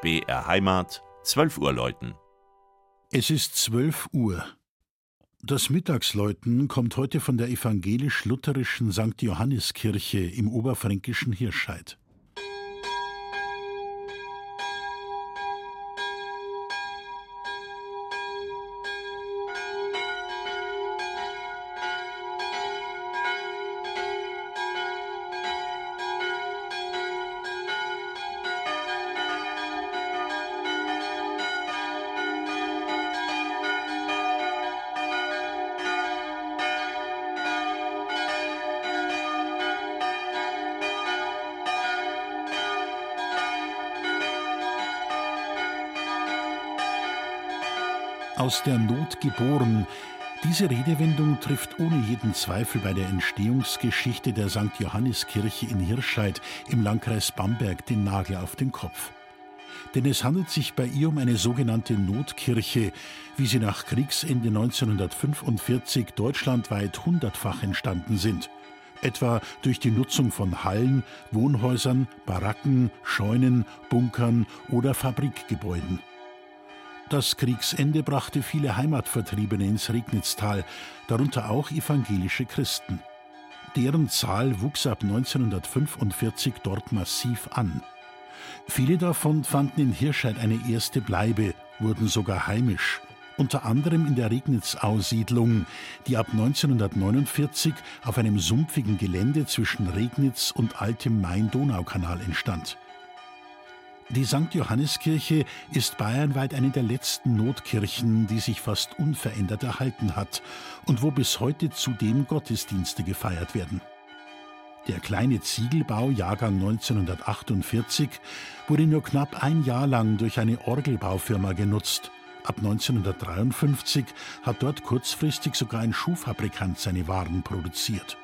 BR Heimat, 12 Uhr läuten. Es ist 12 Uhr. Das Mittagsläuten kommt heute von der evangelisch-lutherischen St. Johanniskirche im oberfränkischen Hirscheid. Aus der Not geboren. Diese Redewendung trifft ohne jeden Zweifel bei der Entstehungsgeschichte der St. Johanniskirche in Hirscheid im Landkreis Bamberg den Nagel auf den Kopf. Denn es handelt sich bei ihr um eine sogenannte Notkirche, wie sie nach Kriegsende 1945 deutschlandweit hundertfach entstanden sind etwa durch die Nutzung von Hallen, Wohnhäusern, Baracken, Scheunen, Bunkern oder Fabrikgebäuden. Das Kriegsende brachte viele Heimatvertriebene ins Regnitztal, darunter auch evangelische Christen. Deren Zahl wuchs ab 1945 dort massiv an. Viele davon fanden in Hirscheid eine erste Bleibe, wurden sogar heimisch, unter anderem in der Regnitz-Aussiedlung, die ab 1949 auf einem sumpfigen Gelände zwischen Regnitz und altem Main-Donau-Kanal entstand. Die St. Johanniskirche ist bayernweit eine der letzten Notkirchen, die sich fast unverändert erhalten hat und wo bis heute zudem Gottesdienste gefeiert werden. Der kleine Ziegelbau, Jahrgang 1948, wurde nur knapp ein Jahr lang durch eine Orgelbaufirma genutzt. Ab 1953 hat dort kurzfristig sogar ein Schuhfabrikant seine Waren produziert.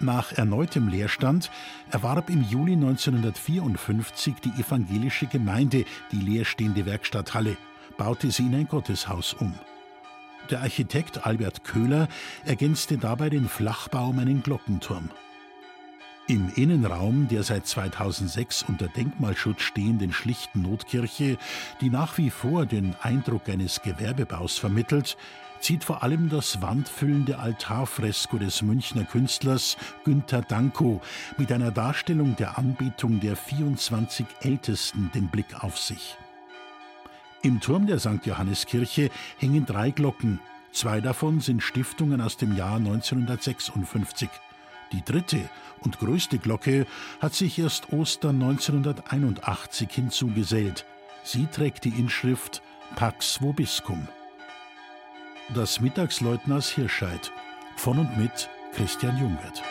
Nach erneutem Leerstand erwarb im Juli 1954 die evangelische Gemeinde die leerstehende Werkstatthalle, baute sie in ein Gotteshaus um. Der Architekt Albert Köhler ergänzte dabei den Flachbau um einen Glockenturm. Im Innenraum der seit 2006 unter Denkmalschutz stehenden schlichten Notkirche, die nach wie vor den Eindruck eines Gewerbebaus vermittelt, zieht vor allem das wandfüllende Altarfresko des Münchner Künstlers Günter Danko mit einer Darstellung der Anbetung der 24 Ältesten den Blick auf sich. Im Turm der St. Johanniskirche hängen drei Glocken. Zwei davon sind Stiftungen aus dem Jahr 1956. Die dritte und größte Glocke hat sich erst Ostern 1981 hinzugesellt. Sie trägt die Inschrift Pax Vobiscum. Das Mittagsleutners Hirscheid von und mit Christian Jungwirth.